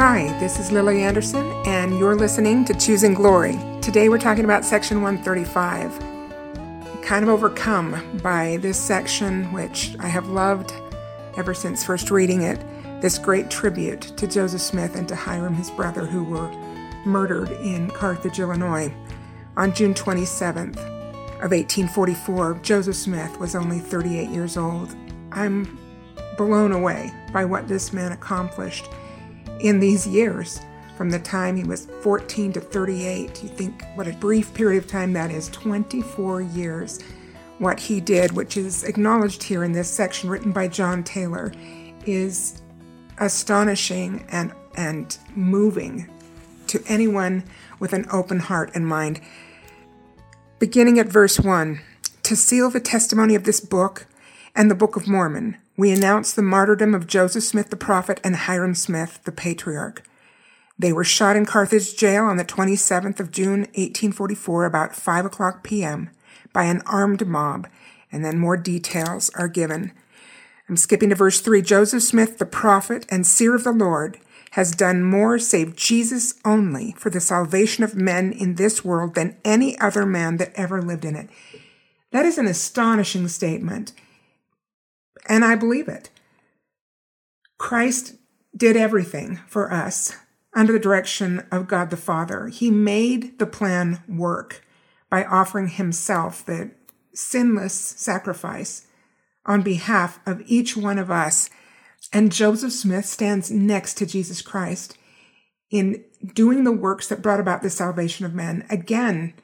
Hi, this is Lily Anderson, and you're listening to Choosing Glory. Today we're talking about section 135. kind of overcome by this section, which I have loved ever since first reading it, this great tribute to Joseph Smith and to Hyrum, his brother, who were murdered in Carthage, Illinois on June 27th of 1844. Joseph Smith was only 38 years old. I'm blown away by what this man accomplished in these years from the time he was 14 to 38. You think what a brief period of time that is 24 years. What he did, which is acknowledged here in this section written by John Taylor, is astonishing and, and moving to anyone with an open heart and mind. Beginning at verse 1 To seal the testimony of this book and the Book of Mormon, we announce the martyrdom of Joseph Smith the prophet and Hyrum Smith the patriarch. They were shot in Carthage jail on the 27th of June, 1844, about 5 o'clock p.m., by an armed mob, and then more details are given. I'm skipping to verse 3. Joseph Smith, the prophet and seer of the Lord, has done more save Jesus only for the salvation of men in this world than any other man that ever lived in it. That is an astonishing statement. And I believe it. Christ did everything for us under the direction of God the Father. He made the plan work by offering himself the sinless sacrifice on behalf of each one of us. And Joseph Smith stands next to Jesus Christ in doing the works that brought about the salvation of men. Again,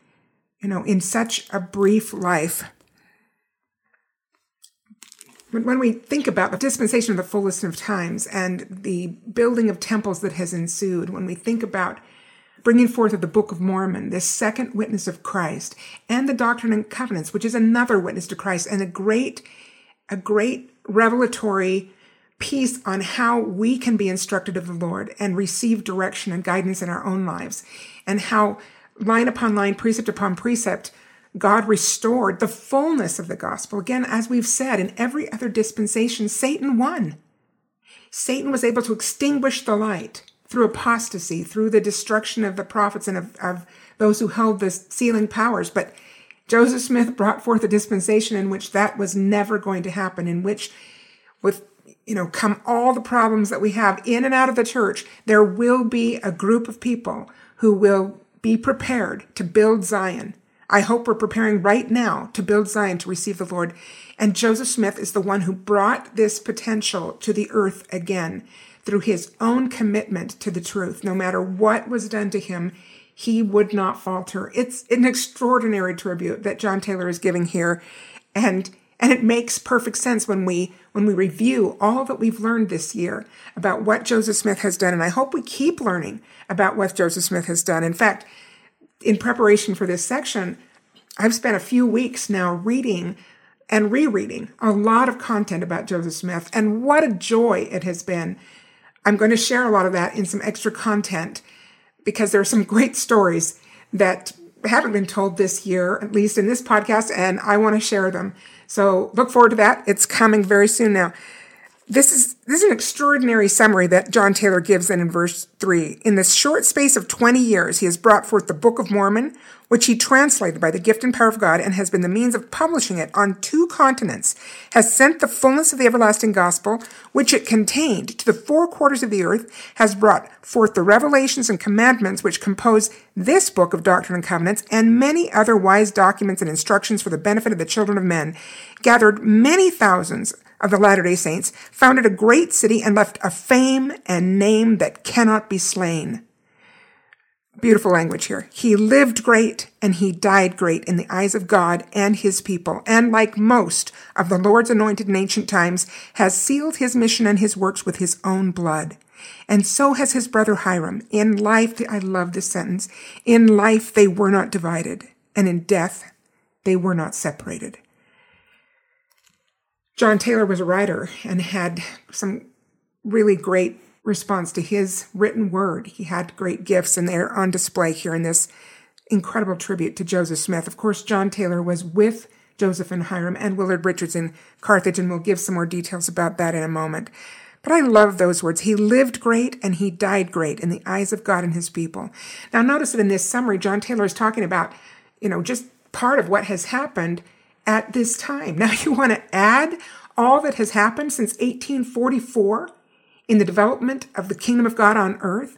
you know, in such a brief life when we think about the dispensation of the fullest of times and the building of temples that has ensued, when we think about bringing forth of the Book of Mormon, this second witness of Christ, and the Doctrine and Covenants, which is another witness to Christ, and a great, a great revelatory piece on how we can be instructed of the Lord and receive direction and guidance in our own lives, and how line upon line, precept upon precept, God restored the fullness of the gospel. Again, as we've said, in every other dispensation, Satan won. Satan was able to extinguish the light through apostasy, through the destruction of the prophets and of, of those who held the sealing powers. But Joseph Smith brought forth a dispensation in which that was never going to happen, in which, with you know, come all the problems that we have in and out of the church, there will be a group of people who will be prepared to build Zion I hope we're preparing right now to build Zion to receive the Lord. And Joseph Smith is the one who brought this potential to the earth again through his own commitment to the truth. No matter what was done to him, he would not falter. It's an extraordinary tribute that John Taylor is giving here. And and it makes perfect sense when we when we review all that we've learned this year about what Joseph Smith has done. And I hope we keep learning about what Joseph Smith has done. In fact, in preparation for this section, I've spent a few weeks now reading and rereading a lot of content about Joseph Smith, and what a joy it has been. I'm going to share a lot of that in some extra content because there are some great stories that haven't been told this year, at least in this podcast, and I want to share them. So look forward to that. It's coming very soon now. This is this is an extraordinary summary that John Taylor gives in verse 3. In the short space of 20 years, he has brought forth the Book of Mormon, which he translated by the gift and power of God and has been the means of publishing it on two continents, has sent the fullness of the everlasting gospel, which it contained, to the four quarters of the earth, has brought forth the revelations and commandments which compose this book of doctrine and covenants, and many other wise documents and instructions for the benefit of the children of men, gathered many thousands of the Latter day Saints, founded a great city, and left a fame and name that cannot be slain. Beautiful language here. He lived great and he died great in the eyes of God and his people, and like most of the Lord's anointed in ancient times, has sealed his mission and his works with his own blood. And so has his brother Hyrum. In life, I love this sentence, in life they were not divided, and in death they were not separated. John Taylor was a writer and had some really great response to his written word. He had great gifts, and they're on display here in this incredible tribute to Joseph Smith. Of course, John Taylor was with Joseph and Hyrum and Willard Richards in Carthage, and we'll give some more details about that in a moment. But I love those words. He lived great and he died great in the eyes of God and his people. Now, notice that in this summary, John Taylor is talking about, you know, just part of what has happened at this time. Now, you want to add all that has happened since 1844 in the development of the kingdom of God on earth,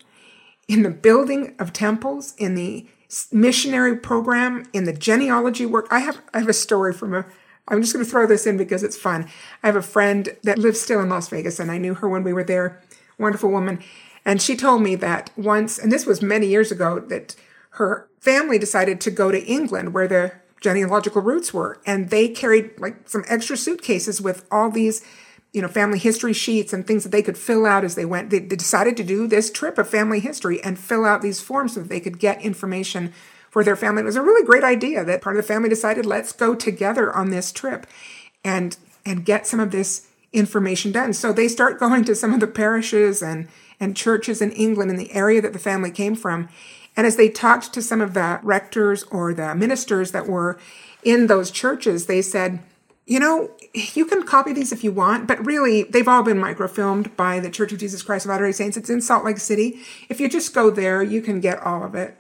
in the building of temples, in the missionary program, in the genealogy work. I have, I have a story from a, I'm just going to throw this in because it's fun. I have a friend that lives still in Las Vegas and I knew her when we were there. Wonderful woman. And she told me that once, and this was many years ago, that her family decided to go to England where the genealogical roots were. And they carried like some extra suitcases with all these you know, family history sheets and things that they could fill out as they went. They, they decided to do this trip of family history and fill out these forms so that they could get information for their family. It was a really great idea that part of the family decided, let's go together on this trip and and get some of this information done. So they start going to some of the parishes and and churches in England in the area that the family came from. And as they talked to some of the rectors or the ministers that were in those churches, they said, you know, you can copy these if you want, but really, they've all been microfilmed by the Church of Jesus Christ of Latter-day Saints. It's in Salt Lake City. If you just go there, you can get all of it.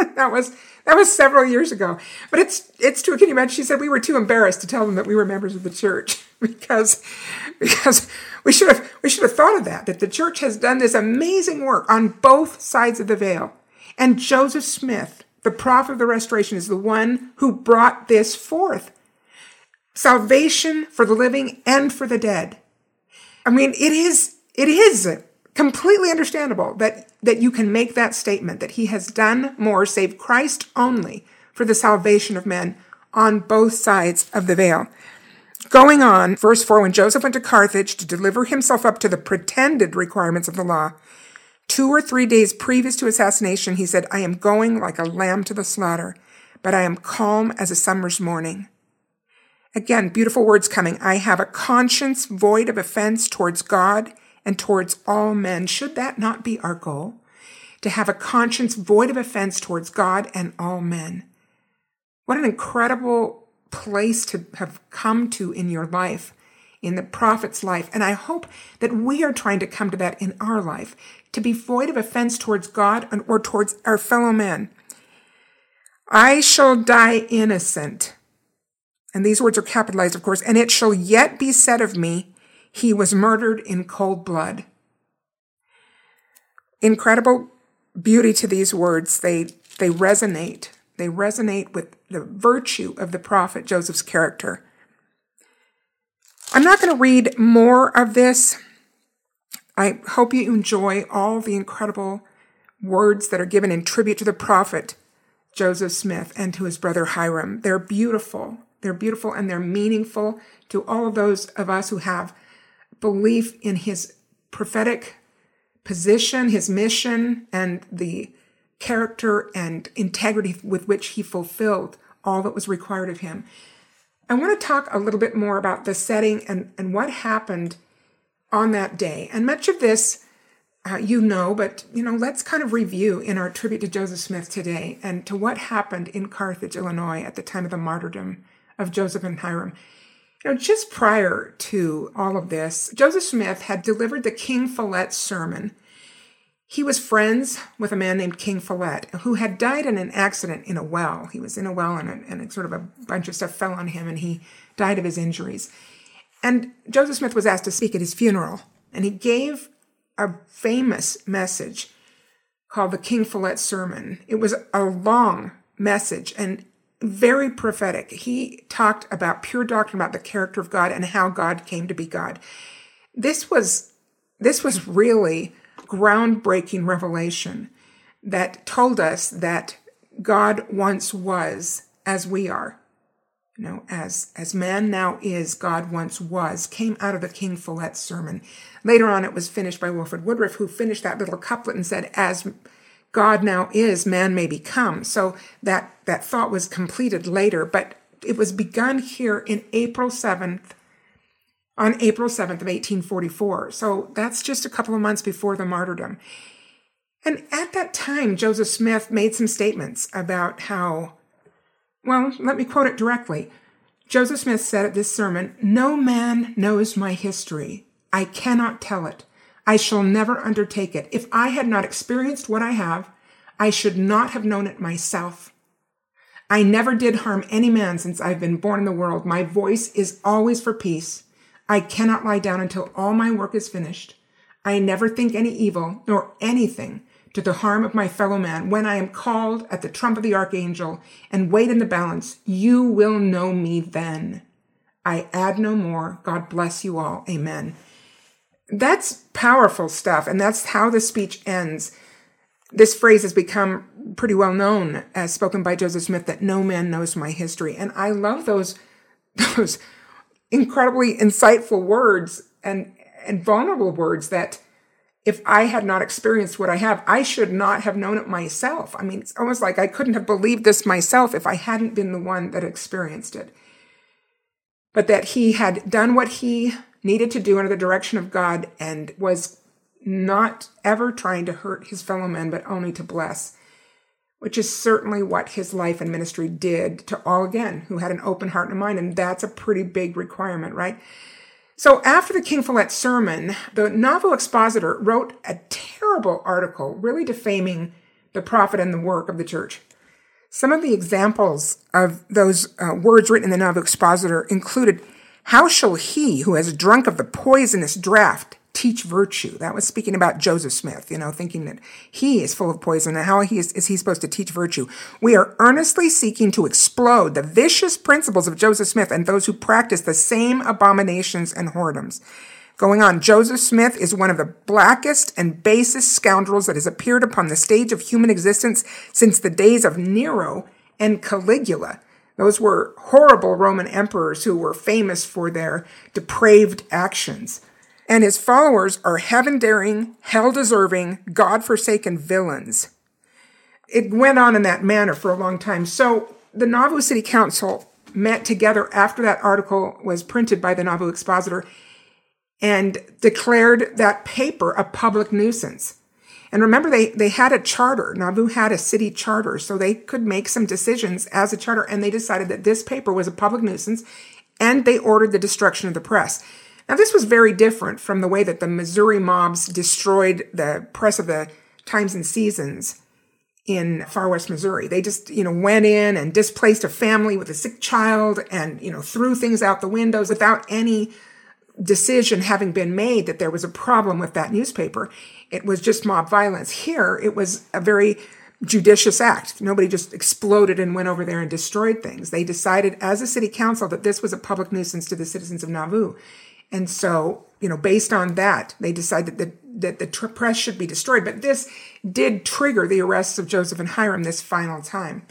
that was that was several years ago, but it's it's true. Can you imagine? She said we were too embarrassed to tell them that we were members of the church because because we should have we should have thought of that. That the church has done this amazing work on both sides of the veil, and Joseph Smith, the prophet of the Restoration, is the one who brought this forth salvation for the living and for the dead. I mean, it is, it is completely understandable that, that you can make that statement that he has done more, save Christ only, for the salvation of men on both sides of the veil. Going on, verse 4 when Joseph went to Carthage to deliver himself up to the pretended requirements of the law, two or three days previous to assassination, he said, I am going like a lamb to the slaughter, but I am calm as a summer's morning. Again, beautiful words coming. I have a conscience void of offense towards God and towards all men. Should that not be our goal? To have a conscience void of offense towards God and all men. What an incredible place to have come to in your life, in the prophet's life. And I hope that we are trying to come to that in our life, to be void of offense towards God or towards our fellow men. I shall die innocent and these words are capitalized, of course, and it shall yet be said of me, he was murdered in cold blood. Incredible beauty to these words. They, they resonate. They resonate with the virtue of the prophet Joseph's character. I'm not going to read more of this. I hope you enjoy all the incredible words that are given in tribute to the prophet Joseph Smith and to his brother Hyrum. They're beautiful. They're beautiful and they're meaningful to all of those of us who have belief in his prophetic position, his mission, and the character and integrity with which he fulfilled all that was required of him. I want to talk a little bit more about the setting and, and what happened on that day. And much of this uh, you know, but you know, let's kind of review in our tribute to Joseph Smith today and to what happened in Carthage, Illinois at the time of the martyrdom of Joseph and Hyrum. You know, just prior to all of this, Joseph Smith had delivered the King Follett sermon. He was friends with a man named King Follett, who had died in an accident in a well. He was in a well and, a, and sort of a bunch of stuff fell on him and he died of his injuries. And Joseph Smith was asked to speak at his funeral, and he gave a famous message called the King Follett Sermon. It was a long message, and very prophetic. He talked about pure doctrine about the character of God and how God came to be God. This was this was really groundbreaking revelation that told us that God once was as we are. You know, as as man now is, God once was, came out of the King Follett sermon. Later on it was finished by Wilford Woodruff, who finished that little couplet and said, as God now is, man may become. So that, that thought was completed later, but it was begun here in April 7th, on April 7th of 1844. So that's just a couple of months before the martyrdom. And at that time, Joseph Smith made some statements about how, well, let me quote it directly. Joseph Smith said at this sermon, No man knows my history I cannot tell it. I shall never undertake it. If I had not experienced what I have, I should not have known it myself. I never did harm any man since I've been born in the world. My voice is always for peace. I cannot lie down until all my work is finished. I never think any evil, nor anything to the harm of my fellow man. When I am called at the trump of the archangel and weighed in the balance, you will know me then. I add no more. God bless you all. Amen. That's powerful stuff. And that's how the speech ends. This phrase has become pretty well known as spoken by Joseph Smith that no man knows my history. And I love those, those incredibly insightful words and, and vulnerable words that if I had not experienced what I have, I should not have known it myself. I mean, it's almost like I couldn't have believed this myself if I hadn't been the one that experienced it. But that he had done what he needed to do under the direction of God and was not ever trying to hurt his fellow men, but only to bless which is certainly what his life and ministry did to all again who had an open heart and mind. And that's a pretty big requirement, right? So after the King Follett sermon, the Nauvoo Expositor wrote a terrible article, really defaming the prophet and the work of the church. Some of the examples of those uh, words written in the Nauvoo Expositor included, How shall he who has drunk of the poisonous draught teach virtue. That was speaking about Joseph Smith, you know, thinking that he is full of poison and how he is, is he supposed to teach virtue. We are earnestly seeking to explode the vicious principles of Joseph Smith and those who practice the same abominations and whoredoms. Going on, Joseph Smith is one of the blackest and basest scoundrels that has appeared upon the stage of human existence since the days of Nero and Caligula. Those were horrible Roman emperors who were famous for their depraved actions and his followers are heaven daring, hell deserving, God forsaken villains. It went on in that manner for a long time. So the Nauvoo City Council met together after that article was printed by the Nauvoo Expositor and declared that paper a public nuisance. And remember, they, they had a charter. Nauvoo had a city charter, so they could make some decisions as a charter. And they decided that this paper was a public nuisance and they ordered the destruction of the press. Now, this was very different from the way that the Missouri mobs destroyed the press of the Times and Seasons in Far West Missouri. They just, you know, went in and displaced a family with a sick child and, you know, threw things out the windows without any decision having been made that there was a problem with that newspaper. It was just mob violence. Here, it was a very judicious act. Nobody just exploded and went over there and destroyed things. They decided as a city council that this was a public nuisance to the citizens of Nauvoo. And so, you know, based on that, they decided that the, that the tr- press should be destroyed. But this did trigger the arrests of Joseph and Hyrum this final time.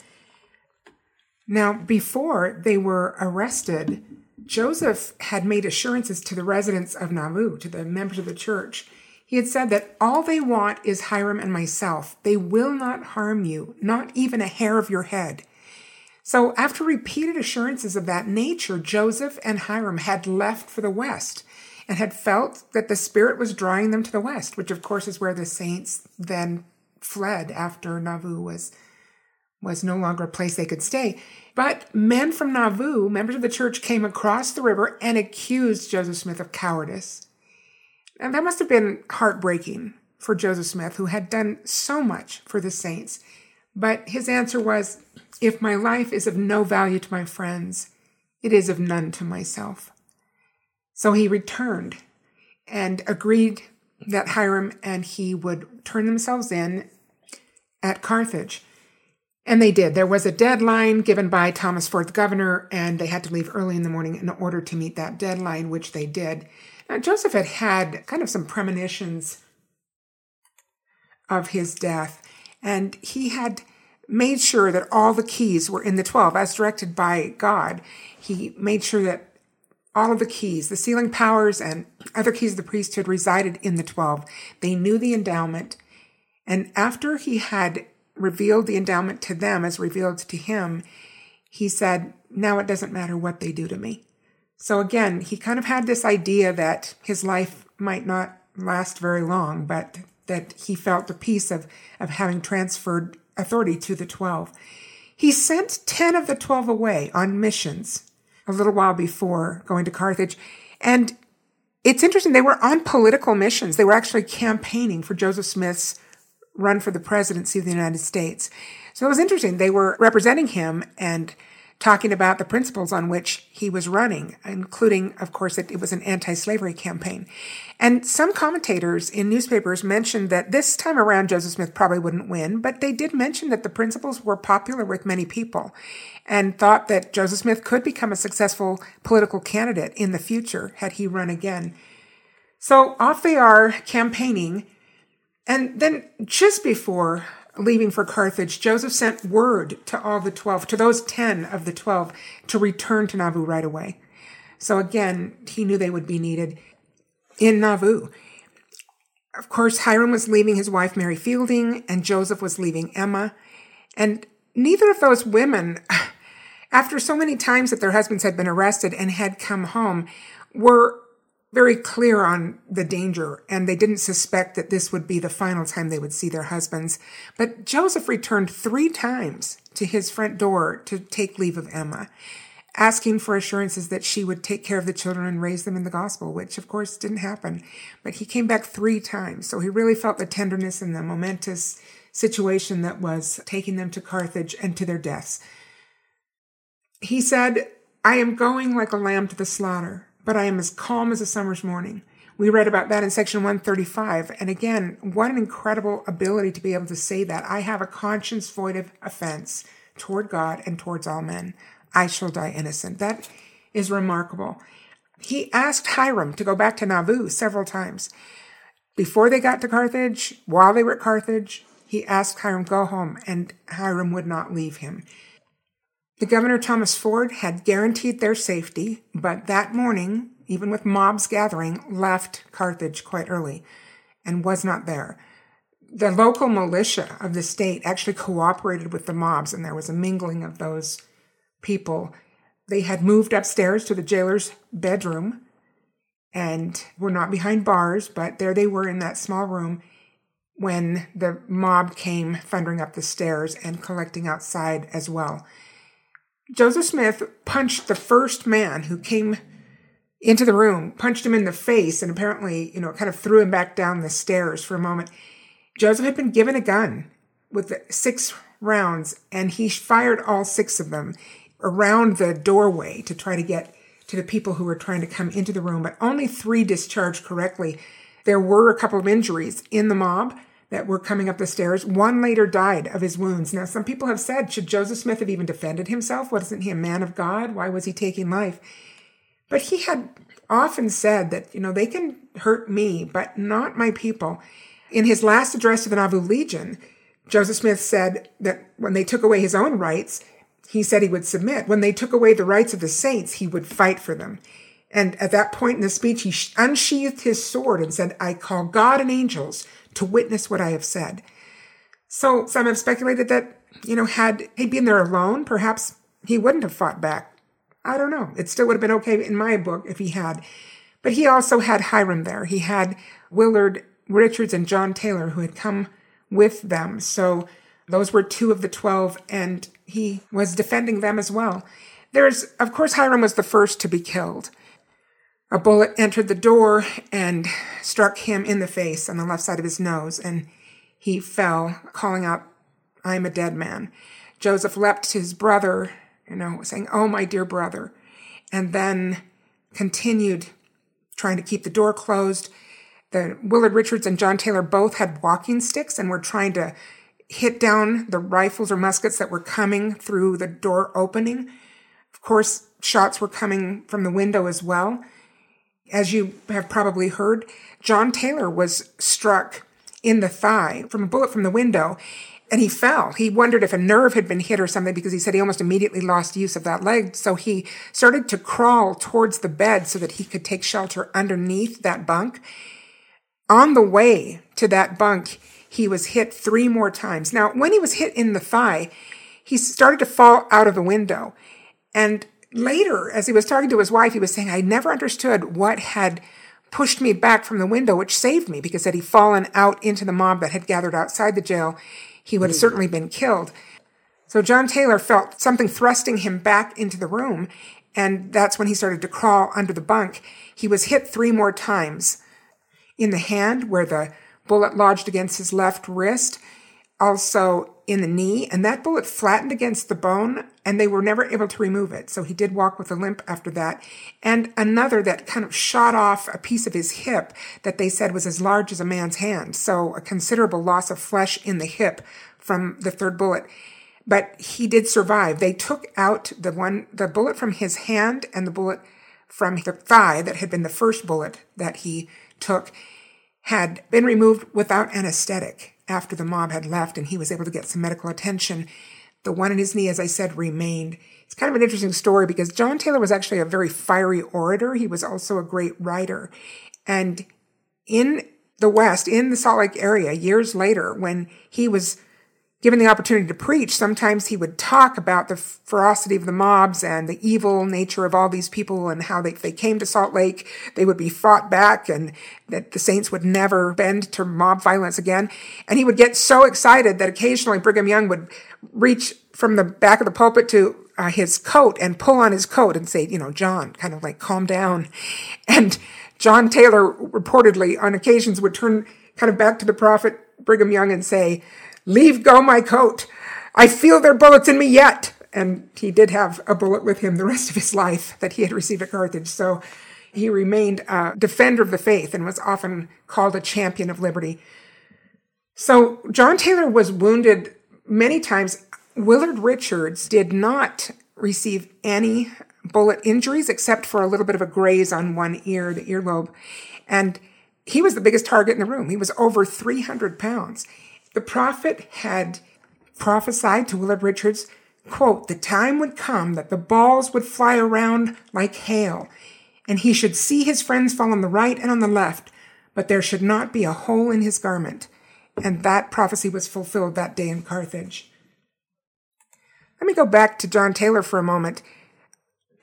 Now, before they were arrested, Joseph had made assurances to the residents of Nauvoo, to the members of the church. He had said that all they want is Hyrum and myself. They will not harm you, not even a hair of your head. So, after repeated assurances of that nature, Joseph and Hyrum had left for the West and had felt that the Spirit was drawing them to the West, which, of course, is where the saints then fled after Nauvoo was, was no longer a place they could stay. But men from Nauvoo, members of the church, came across the river and accused Joseph Smith of cowardice. And that must have been heartbreaking for Joseph Smith, who had done so much for the saints. But his answer was, if my life is of no value to my friends, it is of none to myself. So he returned and agreed that Hyrum and he would turn themselves in at Carthage. And they did. There was a deadline given by Thomas Ford, the governor, and they had to leave early in the morning in order to meet that deadline, which they did. Now, Joseph had had kind of some premonitions of his death, and he had made sure that all the keys were in the 12 as directed by God. He made sure that all of the keys, the sealing powers and other keys of the priesthood resided in the 12. They knew the endowment. And after he had revealed the endowment to them as revealed to him, he said, now it doesn't matter what they do to me. So again, he kind of had this idea that his life might not last very long, but that he felt the peace of, of having transferred authority to the 12. He sent 10 of the 12 away on missions a little while before going to Carthage. And it's interesting. They were on political missions. They were actually campaigning for Joseph Smith's run for the presidency of the United States. So it was interesting. They were representing him and talking about the principles on which he was running, including, of course, that it was an anti-slavery campaign. And some commentators in newspapers mentioned that this time around Joseph Smith probably wouldn't win, but they did mention that the principles were popular with many people and thought that Joseph Smith could become a successful political candidate in the future had he run again. So off they are campaigning. And then just before leaving for Carthage, Joseph sent word to all the 12, to those 10 of the 12, to return to Nauvoo right away. So again, he knew they would be needed in Nauvoo. Of course, Hyrum was leaving his wife, Mary Fielding, and Joseph was leaving Emma. And neither of those women, after so many times that their husbands had been arrested and had come home, were very clear on the danger, and they didn't suspect that this would be the final time they would see their husbands. But Joseph returned three times to his front door to take leave of Emma, asking for assurances that she would take care of the children and raise them in the gospel, which of course didn't happen. But he came back three times, so he really felt the tenderness and the momentous situation that was taking them to Carthage and to their deaths. He said, I am going like a lamb to the slaughter but I am as calm as a summer's morning. We read about that in section 135. And again, what an incredible ability to be able to say that. I have a conscience void of offense toward God and towards all men. I shall die innocent. That is remarkable. He asked Hyrum to go back to Nauvoo several times. Before they got to Carthage, while they were at Carthage, he asked Hyrum, go home, and Hyrum would not leave him. The governor Thomas Ford had guaranteed their safety, but that morning, even with mobs gathering, left Carthage quite early and was not there. The local militia of the state actually cooperated with the mobs, and there was a mingling of those people. They had moved upstairs to the jailer's bedroom and were not behind bars, but there they were in that small room when the mob came thundering up the stairs and collecting outside as well. Joseph Smith punched the first man who came into the room, punched him in the face, and apparently, you know, kind of threw him back down the stairs for a moment. Joseph had been given a gun with six rounds, and he fired all six of them around the doorway to try to get to the people who were trying to come into the room, but only three discharged correctly. There were a couple of injuries in the mob, that were coming up the stairs. One later died of his wounds. Now, some people have said, should Joseph Smith have even defended himself? Wasn't he a man of God? Why was he taking life? But he had often said that, you know, they can hurt me, but not my people. In his last address to the Nauvoo Legion, Joseph Smith said that when they took away his own rights, he said he would submit. When they took away the rights of the saints, he would fight for them. And at that point in the speech, he unsheathed his sword and said, I call God and angels to witness what I have said. So some have speculated that, you know, had he been there alone, perhaps he wouldn't have fought back. I don't know. It still would have been okay in my book if he had. But he also had Hyrum there. He had Willard Richards and John Taylor who had come with them. So those were two of the 12 and he was defending them as well. There's, of course, Hyrum was the first to be killed. A bullet entered the door and struck him in the face on the left side of his nose, and he fell, calling out, I am a dead man. Joseph leapt to his brother, you know, saying, Oh, my dear brother, and then continued trying to keep the door closed. The Willard Richards and John Taylor both had walking sticks and were trying to hit down the rifles or muskets that were coming through the door opening. Of course, shots were coming from the window as well. As you have probably heard, John Taylor was struck in the thigh from a bullet from the window and he fell. He wondered if a nerve had been hit or something because he said he almost immediately lost use of that leg. So he started to crawl towards the bed so that he could take shelter underneath that bunk. On the way to that bunk, he was hit three more times. Now, when he was hit in the thigh, he started to fall out of the window. And later, as he was talking to his wife, he was saying, I never understood what had pushed me back from the window, which saved me because had he fallen out into the mob that had gathered outside the jail, he would have hmm. certainly been killed. So John Taylor felt something thrusting him back into the room And that's when he started to crawl under the bunk. He was hit three more times in the hand where the bullet lodged against his left wrist, also in the knee, and that bullet flattened against the bone, and they were never able to remove it. So he did walk with a limp after that. And another that kind of shot off a piece of his hip that they said was as large as a man's hand. So a considerable loss of flesh in the hip from the third bullet. But he did survive. They took out the one, the bullet from his hand and the bullet from the thigh that had been the first bullet that he took had been removed without anesthetic after the mob had left and he was able to get some medical attention. The one in his knee, as I said, remained. It's kind of an interesting story because John Taylor was actually a very fiery orator. He was also a great writer. And in the West, in the Salt Lake area, years later, when he was given the opportunity to preach, sometimes he would talk about the ferocity of the mobs and the evil nature of all these people and how they, if they came to Salt Lake, they would be fought back and that the saints would never bend to mob violence again. And he would get so excited that occasionally Brigham Young would reach from the back of the pulpit to uh, his coat and pull on his coat and say, you know, John, kind of like calm down. And John Taylor reportedly on occasions would turn kind of back to the prophet Brigham Young and say, Leave go my coat. I feel their bullets in me yet. And he did have a bullet with him the rest of his life that he had received at Carthage. So he remained a defender of the faith and was often called a champion of liberty. So John Taylor was wounded many times. Willard Richards did not receive any bullet injuries except for a little bit of a graze on one ear, the earlobe. And he was the biggest target in the room. He was over 300 pounds. The prophet had prophesied to Willard Richards, quote, the time would come that the balls would fly around like hail, and he should see his friends fall on the right and on the left, but there should not be a hole in his garment. And that prophecy was fulfilled that day in Carthage. Let me go back to John Taylor for a moment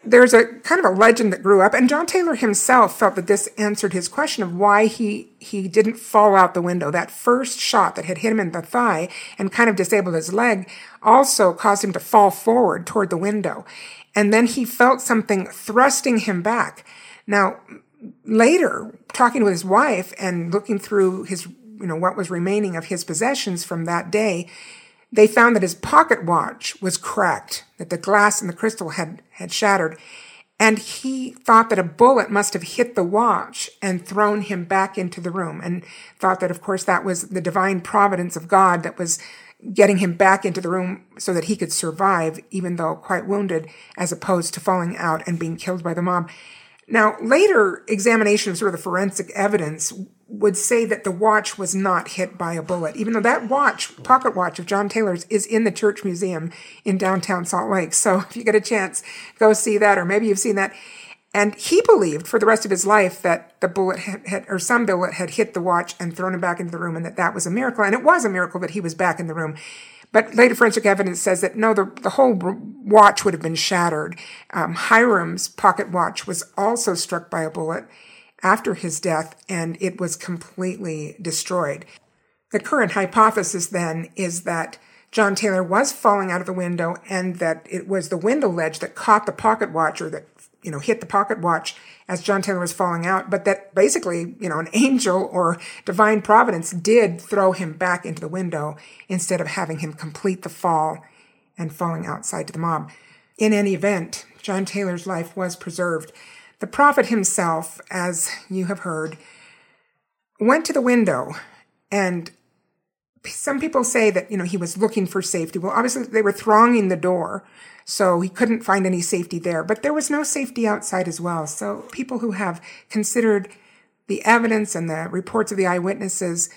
there's a kind of a legend that grew up, and John Taylor himself felt that this answered his question of why he he didn't fall out the window. That first shot that had hit him in the thigh and kind of disabled his leg also caused him to fall forward toward the window, and then he felt something thrusting him back. Now, later, talking to his wife and looking through his you know what was remaining of his possessions from that day, they found that his pocket watch was cracked, that the glass and the crystal had, had shattered. And he thought that a bullet must have hit the watch and thrown him back into the room and thought that, of course, that was the divine providence of God that was getting him back into the room so that he could survive, even though quite wounded, as opposed to falling out and being killed by the mob. Now, later examination of sort of the forensic evidence would say that the watch was not hit by a bullet, even though that watch, pocket watch of John Taylor's, is in the Church Museum in downtown Salt Lake. So if you get a chance, go see that, or maybe you've seen that. And he believed for the rest of his life that the bullet had, had, or some bullet had hit the watch and thrown him back into the room, and that that was a miracle. And it was a miracle that he was back in the room. But later forensic evidence says that no, the, the whole watch would have been shattered. Um, Hyrum's pocket watch was also struck by a bullet after his death, and it was completely destroyed. The current hypothesis then is that John Taylor was falling out of the window and that it was the window ledge that caught the pocket watch or that, you know, hit the pocket watch as John Taylor was falling out, but that basically, you know, an angel or divine providence did throw him back into the window instead of having him complete the fall and falling outside to the mob. In any event, John Taylor's life was preserved. The prophet himself, as you have heard, went to the window and some people say that, you know, he was looking for safety. Well, obviously they were thronging the door, so he couldn't find any safety there, but there was no safety outside as well. So people who have considered the evidence and the reports of the eyewitnesses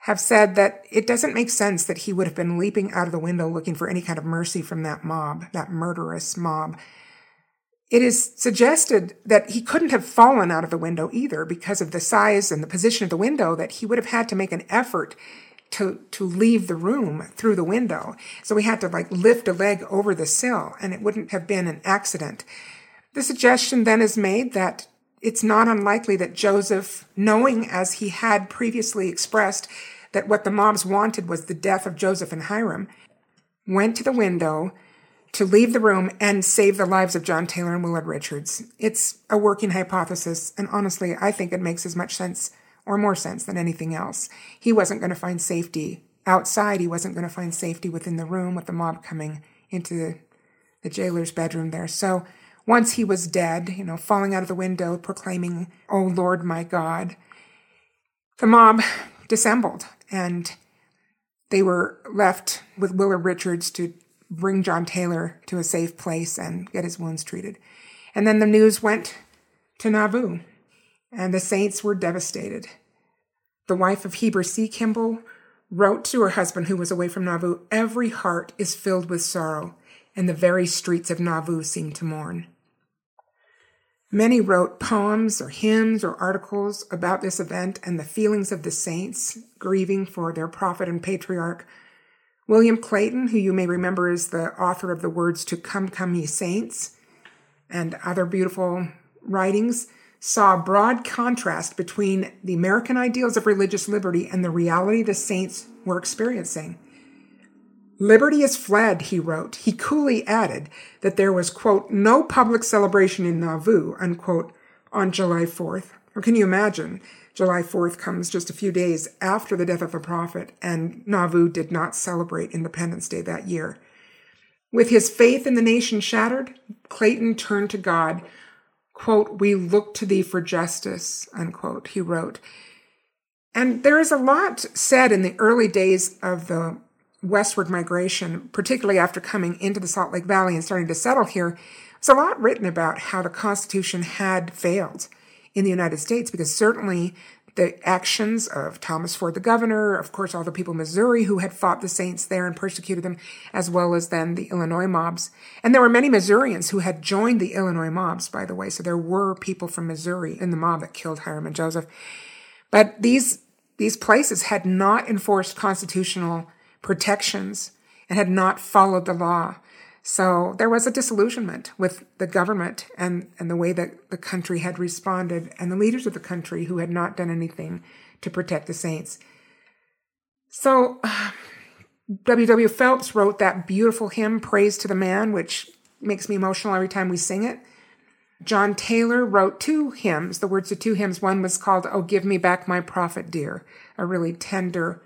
have said that it doesn't make sense that he would have been leaping out of the window looking for any kind of mercy from that mob, that murderous mob. It is suggested that he couldn't have fallen out of the window either because of the size and the position of the window that he would have had to make an effort to, to leave the room through the window. So he had to like lift a leg over the sill and it wouldn't have been an accident. The suggestion then is made that it's not unlikely that Joseph, knowing as he had previously expressed that what the mobs wanted was the death of Joseph and Hyrum, went to the window, to leave the room and save the lives of John Taylor and Willard Richards. It's a working hypothesis, and honestly, I think it makes as much sense or more sense than anything else. He wasn't going to find safety outside. He wasn't going to find safety within the room with the mob coming into the, the jailer's bedroom there. So once he was dead, you know, falling out of the window, proclaiming, Oh Lord, my God, the mob dissembled and they were left with Willard Richards to bring John Taylor to a safe place and get his wounds treated. And then the news went to Nauvoo, and the saints were devastated. The wife of Heber C. Kimball wrote to her husband, who was away from Nauvoo, Every heart is filled with sorrow, and the very streets of Nauvoo seem to mourn. Many wrote poems or hymns or articles about this event and the feelings of the saints grieving for their prophet and patriarch. William Clayton, who you may remember is the author of the words to Come, Come, Ye Saints, and other beautiful writings, saw a broad contrast between the American ideals of religious liberty and the reality the saints were experiencing. Liberty is fled, he wrote. He coolly added that there was, quote, no public celebration in Nauvoo, unquote, on July 4th. Or can you imagine? July 4th comes just a few days after the death of the prophet, and Nauvoo did not celebrate Independence Day that year. With his faith in the nation shattered, Clayton turned to God. Quote, We look to thee for justice, unquote, he wrote. And there is a lot said in the early days of the westward migration, particularly after coming into the Salt Lake Valley and starting to settle here, there's a lot written about how the Constitution had failed in the United States because certainly the actions of Thomas Ford, the governor, of course, all the people in Missouri who had fought the Saints there and persecuted them, as well as then the Illinois mobs. And there were many Missourians who had joined the Illinois mobs, by the way. So there were people from Missouri in the mob that killed Hyrum and Joseph. But these, these places had not enforced constitutional protections and had not followed the law. So there was a disillusionment with the government and, and the way that the country had responded and the leaders of the country who had not done anything to protect the saints. So W. W. Phelps wrote that beautiful hymn, Praise to the Man, which makes me emotional every time we sing it. John Taylor wrote two hymns, the words of two hymns. One was called, Oh, Give Me Back My Prophet Dear, a really tender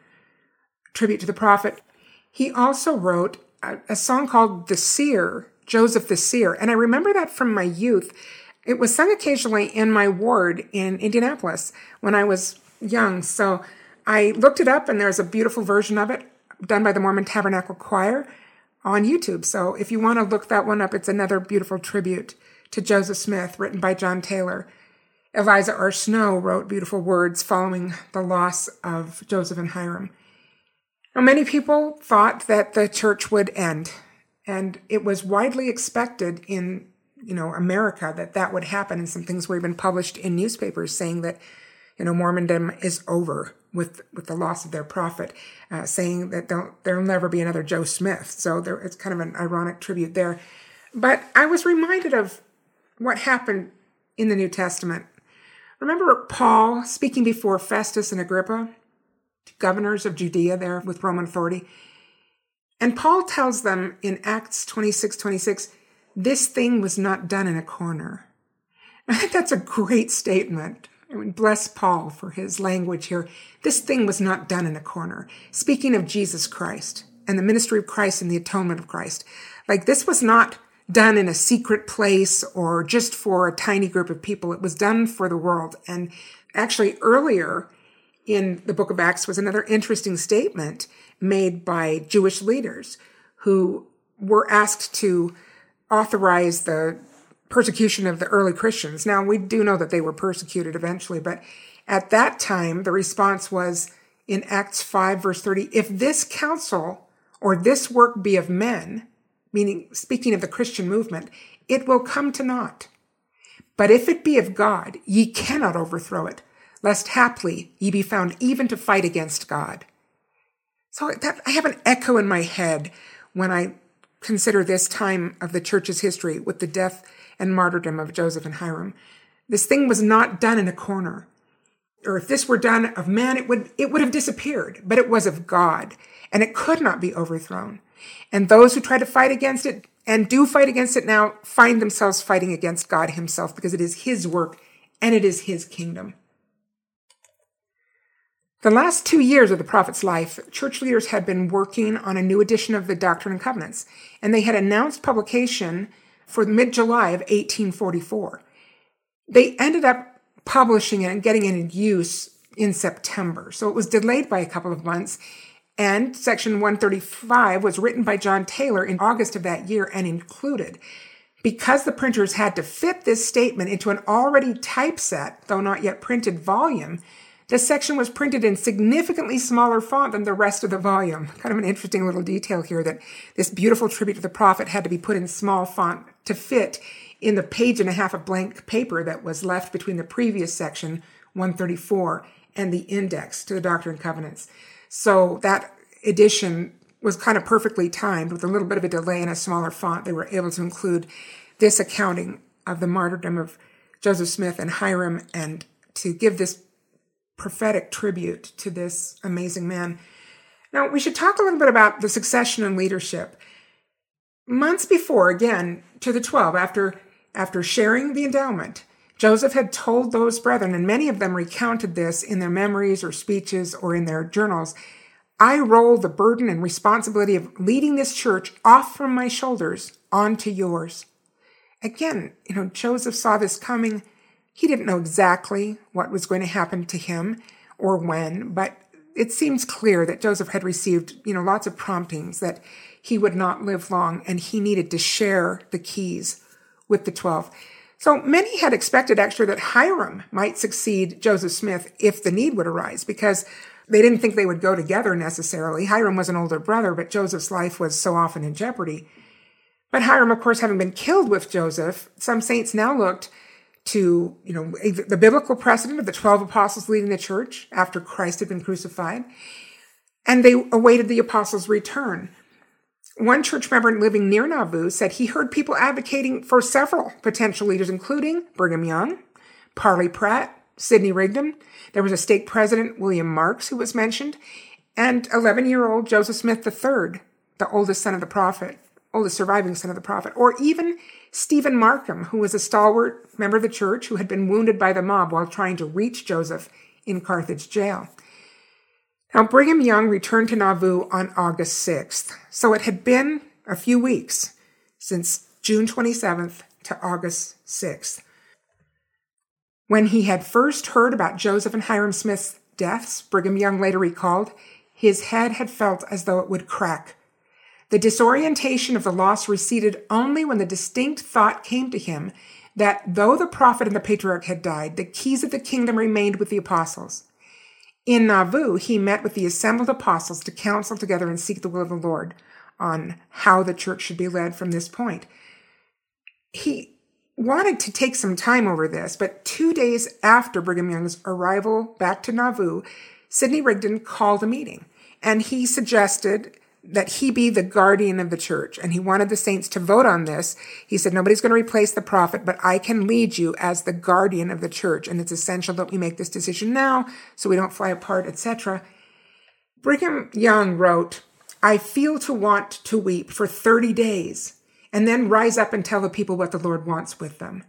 tribute to the prophet. He also wrote a, a song called The Seer, Joseph the Seer. And I remember that from my youth. It was sung occasionally in my ward in Indianapolis when I was young. So I looked it up and there's a beautiful version of it done by the Mormon Tabernacle Choir on YouTube. So if you want to look that one up, it's another beautiful tribute to Joseph Smith written by John Taylor. Eliza R. Snow wrote beautiful words following the loss of Joseph and Hyrum. Many people thought that the church would end, and it was widely expected in you know America that that would happen. And some things were even published in newspapers saying that you know Mormondom is over with with the loss of their prophet, uh, saying that there'll never be another Joe Smith. So there, it's kind of an ironic tribute there. But I was reminded of what happened in the New Testament. Remember Paul speaking before Festus and Agrippa? Governors of Judea there with Roman authority. And Paul tells them in Acts 26 26, this thing was not done in a corner. I think that's a great statement. I mean, bless Paul for his language here. This thing was not done in a corner. Speaking of Jesus Christ and the ministry of Christ and the atonement of Christ, like this was not done in a secret place or just for a tiny group of people. It was done for the world. And actually earlier in the book of Acts was another interesting statement made by Jewish leaders who were asked to authorize the persecution of the early Christians. Now, we do know that they were persecuted eventually, but at that time, the response was in Acts 5, verse 30 if this counsel or this work be of men, meaning speaking of the Christian movement, it will come to naught. But if it be of God, ye cannot overthrow it, lest haply ye be found even to fight against God. So that I have an echo in my head when I consider this time of the church's history with the death and martyrdom of Joseph and Hyrum. This thing was not done in a corner. Or if this were done of man, it would, it would have disappeared, but it was of God and it could not be overthrown. And those who try to fight against it and do fight against it now find themselves fighting against God Himself because it is His work and it is His kingdom. The last two years of the prophet's life, church leaders had been working on a new edition of the Doctrine and Covenants, and they had announced publication for mid July of 1844. They ended up publishing it and getting it in use in September, so it was delayed by a couple of months. And section 135 was written by John Taylor in August of that year and included. Because the printers had to fit this statement into an already typeset, though not yet printed volume, this section was printed in significantly smaller font than the rest of the volume. Kind of an interesting little detail here that this beautiful tribute to the prophet had to be put in small font to fit in the page and a half of blank paper that was left between the previous section, 134, and the index to the Doctrine and Covenants. So that edition was kind of perfectly timed with a little bit of a delay and a smaller font. They were able to include this accounting of the martyrdom of Joseph Smith and Hyrum and to give this prophetic tribute to this amazing man. Now, we should talk a little bit about the succession and leadership. Months before, again, to the 12, after, after sharing the endowment, Joseph had told those brethren, and many of them recounted this in their memories or speeches or in their journals I roll the burden and responsibility of leading this church off from my shoulders onto yours. Again, you know, Joseph saw this coming he didn't know exactly what was going to happen to him or when, but it seems clear that Joseph had received, you know, lots of promptings that he would not live long and he needed to share the keys with the 12. So many had expected actually that Hyrum might succeed Joseph Smith if the need would arise because they didn't think they would go together necessarily. Hyrum was an older brother, but Joseph's life was so often in jeopardy. But Hyrum, of course, having been killed with Joseph, some saints now looked to, you know, the biblical precedent of the 12 apostles leading the church after Christ had been crucified. And they awaited the apostles' return. One church member living near Nauvoo said he heard people advocating for several potential leaders, including Brigham Young, Parley Pratt, Sidney Rigdon. There was a stake president, William Marks, who was mentioned, and 11 year old Joseph Smith III, the oldest son of the prophet, Oh, oldest surviving son of the prophet, or even Stephen Markham, who was a stalwart member of the church who had been wounded by the mob while trying to reach Joseph in Carthage jail. Now, Brigham Young returned to Nauvoo on August 6th, so it had been a few weeks since June 27th to August 6th. When he had first heard about Joseph and Hyrum Smith's deaths, Brigham Young later recalled, his head had felt as though it would crack the disorientation of the loss receded only when the distinct thought came to him that though the prophet and the patriarch had died, the keys of the kingdom remained with the apostles. In Nauvoo, he met with the assembled apostles to counsel together and seek the will of the Lord on how the church should be led from this point. He wanted to take some time over this, but two days after Brigham Young's arrival back to Nauvoo, Sidney Rigdon called a meeting and he suggested that he be the guardian of the church. And he wanted the saints to vote on this. He said, nobody's going to replace the prophet, but I can lead you as the guardian of the church. And it's essential that we make this decision now so we don't fly apart, etc. Brigham Young wrote, I feel to want to weep for 30 days and then rise up and tell the people what the Lord wants with them.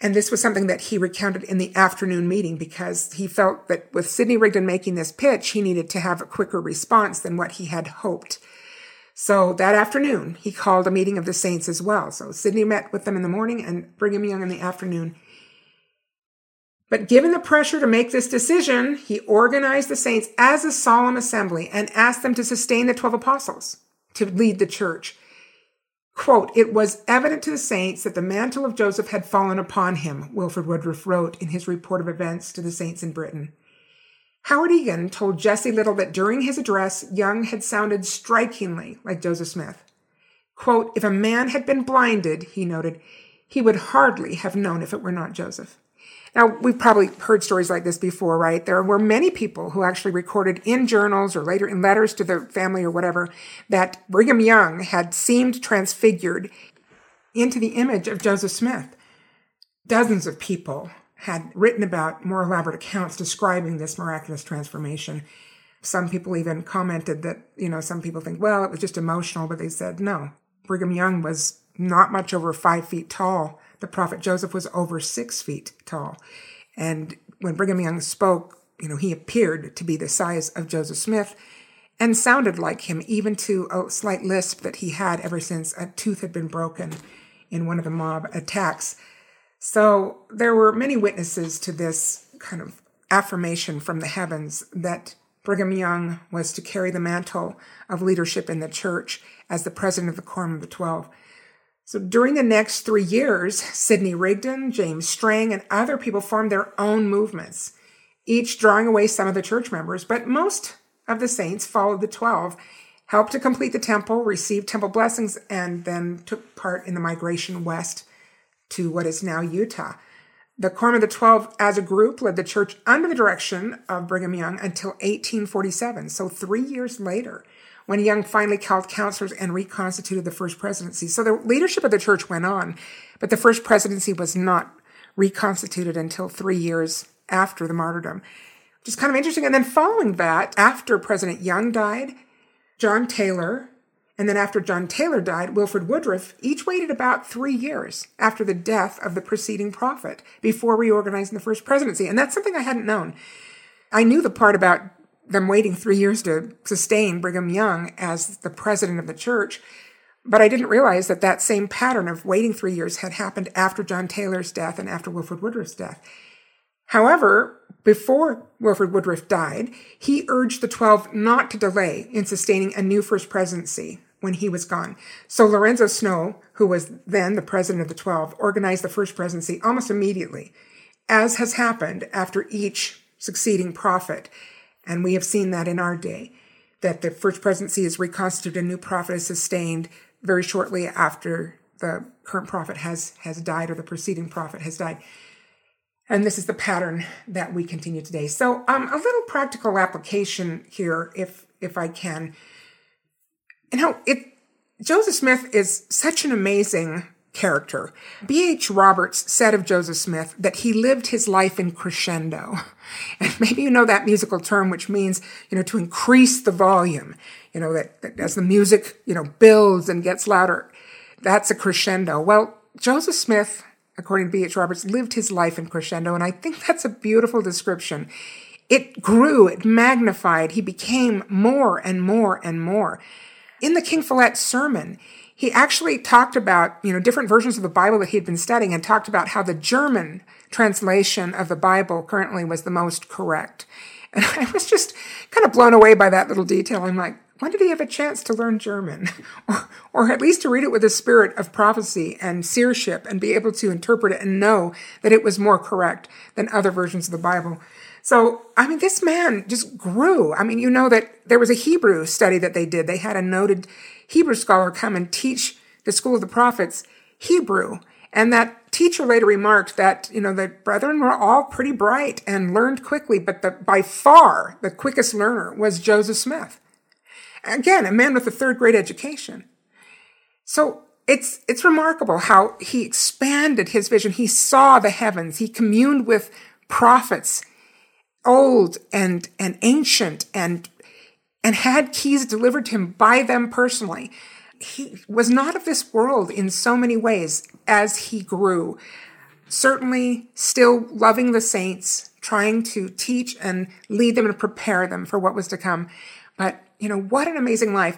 And this was something that he recounted in the afternoon meeting because he felt that with Sidney Rigdon making this pitch, he needed to have a quicker response than what he had hoped. So that afternoon, he called a meeting of the saints as well. So Sidney met with them in the morning and Brigham Young in the afternoon. But given the pressure to make this decision, he organized the saints as a solemn assembly and asked them to sustain the 12 apostles to lead the church. Quote, it was evident to the saints that the mantle of Joseph had fallen upon him, Wilford Woodruff wrote in his report of events to the saints in Britain. Howard Egan told Jesse Little that during his address, Young had sounded strikingly like Joseph Smith. Quote, if a man had been blinded, he noted, he would hardly have known if it were not Joseph. Now, we've probably heard stories like this before, right? There were many people who actually recorded in journals or later in letters to their family or whatever that Brigham Young had seemed transfigured into the image of Joseph Smith. Dozens of people had written about more elaborate accounts describing this miraculous transformation. Some people even commented that, you know, some people think, well, it was just emotional, but they said, no, Brigham Young was not much over five feet tall. The prophet Joseph was over six feet tall. And when Brigham Young spoke, you know, he appeared to be the size of Joseph Smith and sounded like him, even to a slight lisp that he had ever since a tooth had been broken in one of the mob attacks. So there were many witnesses to this kind of affirmation from the heavens that Brigham Young was to carry the mantle of leadership in the church as the president of the Quorum of the Twelve. So during the next three years, Sidney Rigdon, James Strang, and other people formed their own movements, each drawing away some of the church members, but most of the saints followed the twelve, helped to complete the temple, received temple blessings, and then took part in the migration west to what is now Utah. The Quorum of the Twelve, as a group, led the church under the direction of Brigham Young until 1847, so three years later, when Young finally called counselors and reconstituted the first presidency. So the leadership of the church went on, but the first presidency was not reconstituted until three years after the martyrdom, which is kind of interesting. And then following that, after President Young died, John Taylor and then after John Taylor died, Wilford Woodruff each waited about three years after the death of the preceding prophet before reorganizing the first presidency. And that's something I hadn't known. I knew the part about them waiting three years to sustain Brigham Young as the president of the church, but I didn't realize that that same pattern of waiting three years had happened after John Taylor's death and after Wilford Woodruff's death. However, before Wilford Woodruff died, he urged the 12 not to delay in sustaining a new first presidency when he was gone. So Lorenzo Snow, who was then the president of the 12, organized the first presidency almost immediately, as has happened after each succeeding prophet. And we have seen that in our day, that the first presidency is reconstituted, a new prophet is sustained very shortly after the current prophet has, has died or the preceding prophet has died. And this is the pattern that we continue today. So, um, a little practical application here, if if I can. You know, it Joseph Smith is such an amazing character. B.H. Roberts said of Joseph Smith that he lived his life in crescendo. And maybe you know that musical term, which means, you know, to increase the volume, you know, that, that as the music, you know, builds and gets louder, that's a crescendo. Well, Joseph Smith, according to B.H. Roberts, lived his life in crescendo. And I think that's a beautiful description. It grew, it magnified. He became more and more and more. In the King Follett sermon, he actually talked about, you know, different versions of the Bible that he had been studying and talked about how the German translation of the Bible currently was the most correct. And I was just kind of blown away by that little detail. I'm like, when did he have a chance to learn German? or, or at least to read it with a spirit of prophecy and seership and be able to interpret it and know that it was more correct than other versions of the Bible. So, I mean, this man just grew. I mean, you know that there was a Hebrew study that they did. They had a noted Hebrew scholar come and teach the School of the Prophets Hebrew. And that teacher later remarked that, you know, the brethren were all pretty bright and learned quickly, but the, by far the quickest learner was Joseph Smith. Again, a man with a third grade education. So it's, it's remarkable how he expanded his vision. He saw the heavens. He communed with prophets old and, and ancient and, and had keys delivered to him by them personally. He was not of this world in so many ways as he grew. Certainly still loving the saints, trying to teach and lead them and prepare them for what was to come. But, you know, what an amazing life.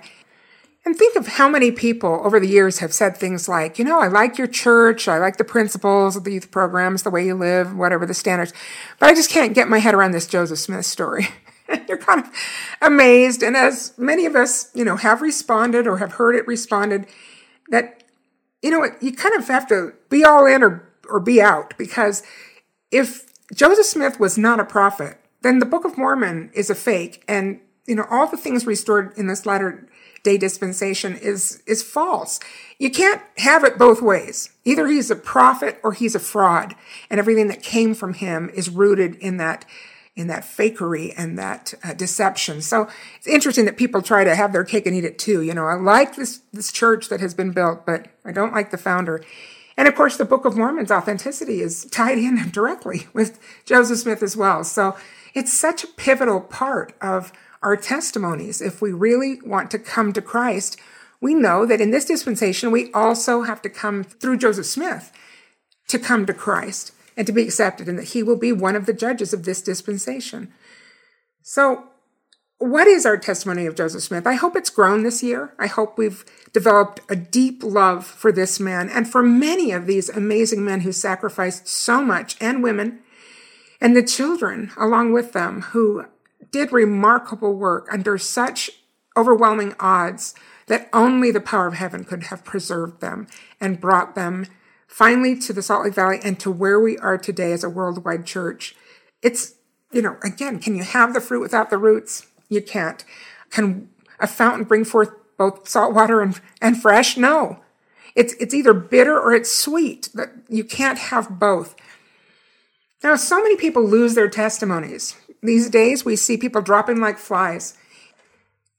And think of how many people over the years have said things like, you know, I like your church, I like the principles of the youth programs, the way you live, whatever the standards, but I just can't get my head around this Joseph Smith story. You're kind of amazed. And as many of us, you know, have responded or have heard it responded, that, you know, you kind of have to be all in or, or be out because if Joseph Smith was not a prophet, then the Book of Mormon is a fake. And, you know, all the things restored in this latter day dispensation is, is false. You can't have it both ways. Either he's a prophet or he's a fraud. And everything that came from him is rooted in that, in that fakery and that uh, deception. So it's interesting that people try to have their cake and eat it too. You know, I like this, this church that has been built, but I don't like the founder. And of course, the Book of Mormon's authenticity is tied in directly with Joseph Smith as well. So it's such a pivotal part of our testimonies. If we really want to come to Christ, we know that in this dispensation, we also have to come through Joseph Smith to come to Christ and to be accepted, and that he will be one of the judges of this dispensation. So, what is our testimony of Joseph Smith? I hope it's grown this year. I hope we've developed a deep love for this man and for many of these amazing men who sacrificed so much and women and the children along with them who did remarkable work under such overwhelming odds that only the power of heaven could have preserved them and brought them finally to the Salt Lake Valley and to where we are today as a worldwide church. It's, you know, again, can you have the fruit without the roots? You can't. Can a fountain bring forth both salt water and, and fresh? No. It's, it's either bitter or it's sweet. That you can't have both. Now, so many people lose their testimonies. These days, we see people dropping like flies.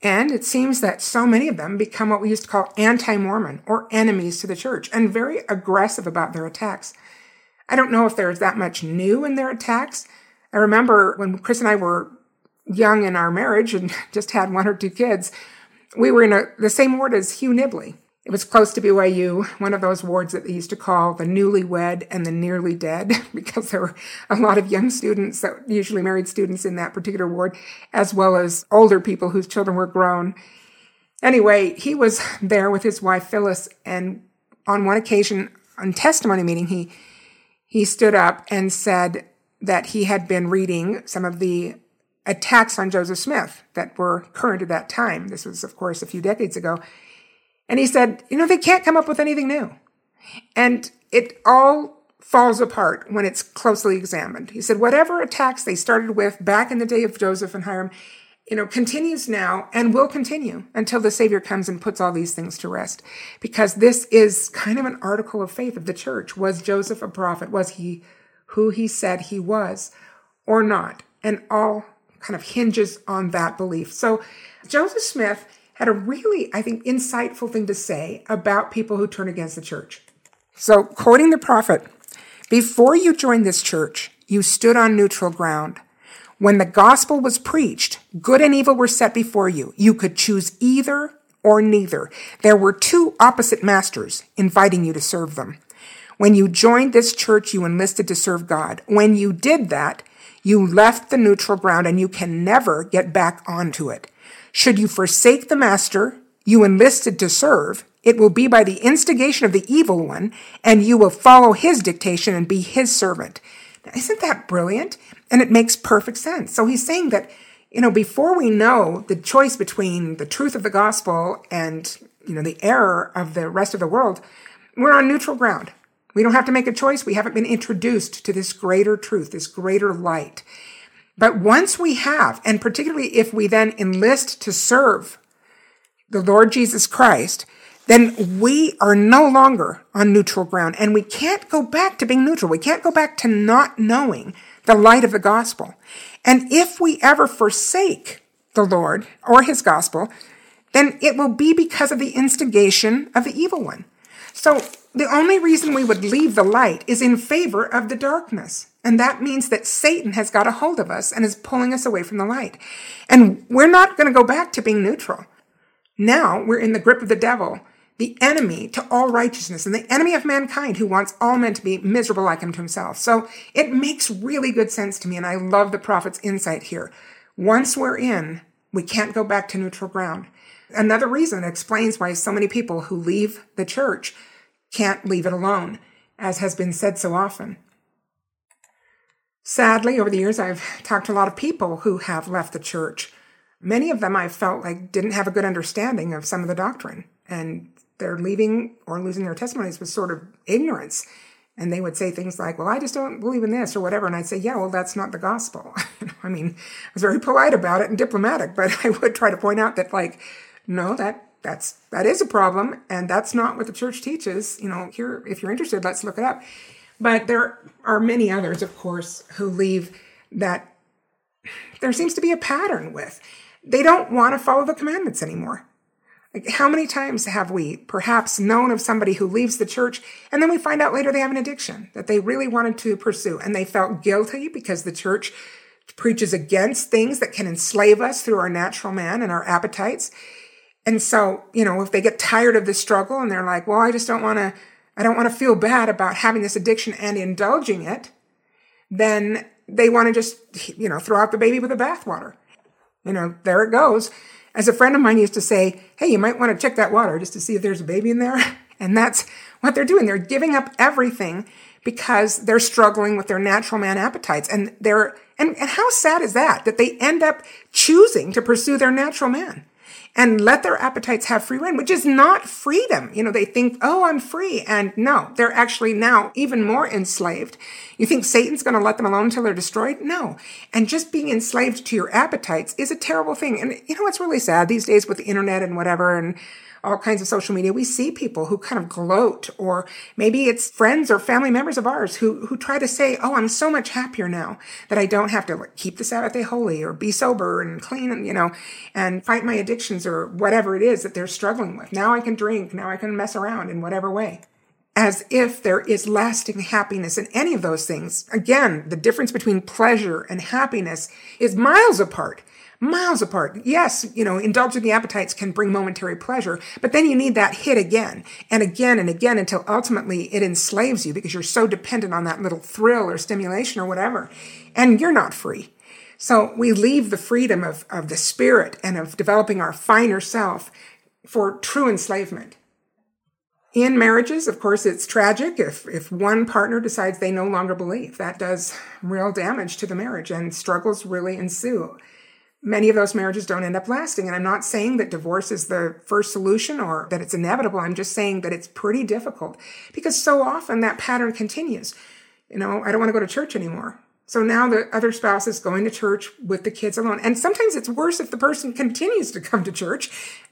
And it seems that so many of them become what we used to call anti Mormon or enemies to the church and very aggressive about their attacks. I don't know if there's that much new in their attacks. I remember when Chris and I were young in our marriage and just had one or two kids, we were in a, the same ward as Hugh Nibley. It was close to BYU, one of those wards that they used to call the newlywed and the nearly dead, because there were a lot of young students that usually married students in that particular ward, as well as older people whose children were grown. Anyway, he was there with his wife Phyllis, and on one occasion, on testimony meeting, he he stood up and said that he had been reading some of the attacks on Joseph Smith that were current at that time. This was, of course, a few decades ago. And he said, you know, they can't come up with anything new. And it all falls apart when it's closely examined. He said, whatever attacks they started with back in the day of Joseph and Hyrum, you know, continues now and will continue until the Savior comes and puts all these things to rest. Because this is kind of an article of faith of the church. Was Joseph a prophet? Was he who he said he was or not? And all kind of hinges on that belief. So Joseph Smith had a really, I think, insightful thing to say about people who turn against the church. So, quoting the prophet, before you joined this church, you stood on neutral ground. When the gospel was preached, good and evil were set before you. You could choose either or neither. There were two opposite masters inviting you to serve them. When you joined this church, you enlisted to serve God. When you did that, you left the neutral ground and you can never get back onto it. Should you forsake the master you enlisted to serve, it will be by the instigation of the evil one, and you will follow his dictation and be his servant. Now, isn't that brilliant? And it makes perfect sense. So he's saying that, you know, before we know the choice between the truth of the gospel and, you know, the error of the rest of the world, we're on neutral ground. We don't have to make a choice. We haven't been introduced to this greater truth, this greater light. But once we have, and particularly if we then enlist to serve the Lord Jesus Christ, then we are no longer on neutral ground and we can't go back to being neutral. We can't go back to not knowing the light of the gospel. And if we ever forsake the Lord or his gospel, then it will be because of the instigation of the evil one. So the only reason we would leave the light is in favor of the darkness. And that means that Satan has got a hold of us and is pulling us away from the light. And we're not going to go back to being neutral. Now we're in the grip of the devil, the enemy to all righteousness and the enemy of mankind who wants all men to be miserable like him to himself. So it makes really good sense to me. And I love the prophet's insight here. Once we're in, we can't go back to neutral ground. Another reason explains why so many people who leave the church can't leave it alone, as has been said so often. Sadly, over the years, I've talked to a lot of people who have left the church. Many of them I felt like didn't have a good understanding of some of the doctrine, and their leaving or losing their testimonies was sort of ignorance. And they would say things like, Well, I just don't believe in this or whatever. And I'd say, Yeah, well, that's not the gospel. I mean, I was very polite about it and diplomatic, but I would try to point out that, like, no, that that's that is a problem, and that's not what the church teaches. You know, here, if you're interested, let's look it up. But there are many others, of course, who leave that there seems to be a pattern with. They don't want to follow the commandments anymore. Like, how many times have we perhaps known of somebody who leaves the church and then we find out later they have an addiction that they really wanted to pursue and they felt guilty because the church preaches against things that can enslave us through our natural man and our appetites. And so, you know, if they get tired of the struggle and they're like, well, I just don't want to, I don't want to feel bad about having this addiction and indulging it, then they want to just, you know, throw out the baby with the bathwater. You know, there it goes. As a friend of mine used to say, hey, you might want to check that water just to see if there's a baby in there. And that's what they're doing. They're giving up everything because they're struggling with their natural man appetites. And they're, and, and how sad is that? That they end up choosing to pursue their natural man and let their appetites have free reign, which is not freedom. You know, they think, oh, I'm free. And no, they're actually now even more enslaved. You think Satan's going to let them alone until they're destroyed? No. And just being enslaved to your appetites is a terrible thing. And you know what's really sad these days with the internet and whatever and all kinds of social media, we see people who kind of gloat, or maybe it's friends or family members of ours who, who try to say, Oh, I'm so much happier now that I don't have to keep the Sabbath day holy or be sober and clean and, you know, and fight my addictions or whatever it is that they're struggling with. Now I can drink. Now I can mess around in whatever way as if there is lasting happiness in any of those things. Again, the difference between pleasure and happiness is miles apart miles apart. Yes, you know, indulging the appetites can bring momentary pleasure, but then you need that hit again and again and again until ultimately it enslaves you because you're so dependent on that little thrill or stimulation or whatever. And you're not free. So we leave the freedom of, of the spirit and of developing our finer self for true enslavement. In marriages, of course, it's tragic if, if one partner decides they no longer believe. That does real damage to the marriage and struggles really ensue many of those marriages don't end up lasting. And I'm not saying that divorce is the first solution or that it's inevitable. I'm just saying that it's pretty difficult because so often that pattern continues. You know, I don't want to go to church anymore. So now the other spouse is going to church with the kids alone. And sometimes it's worse if the person continues to come to church.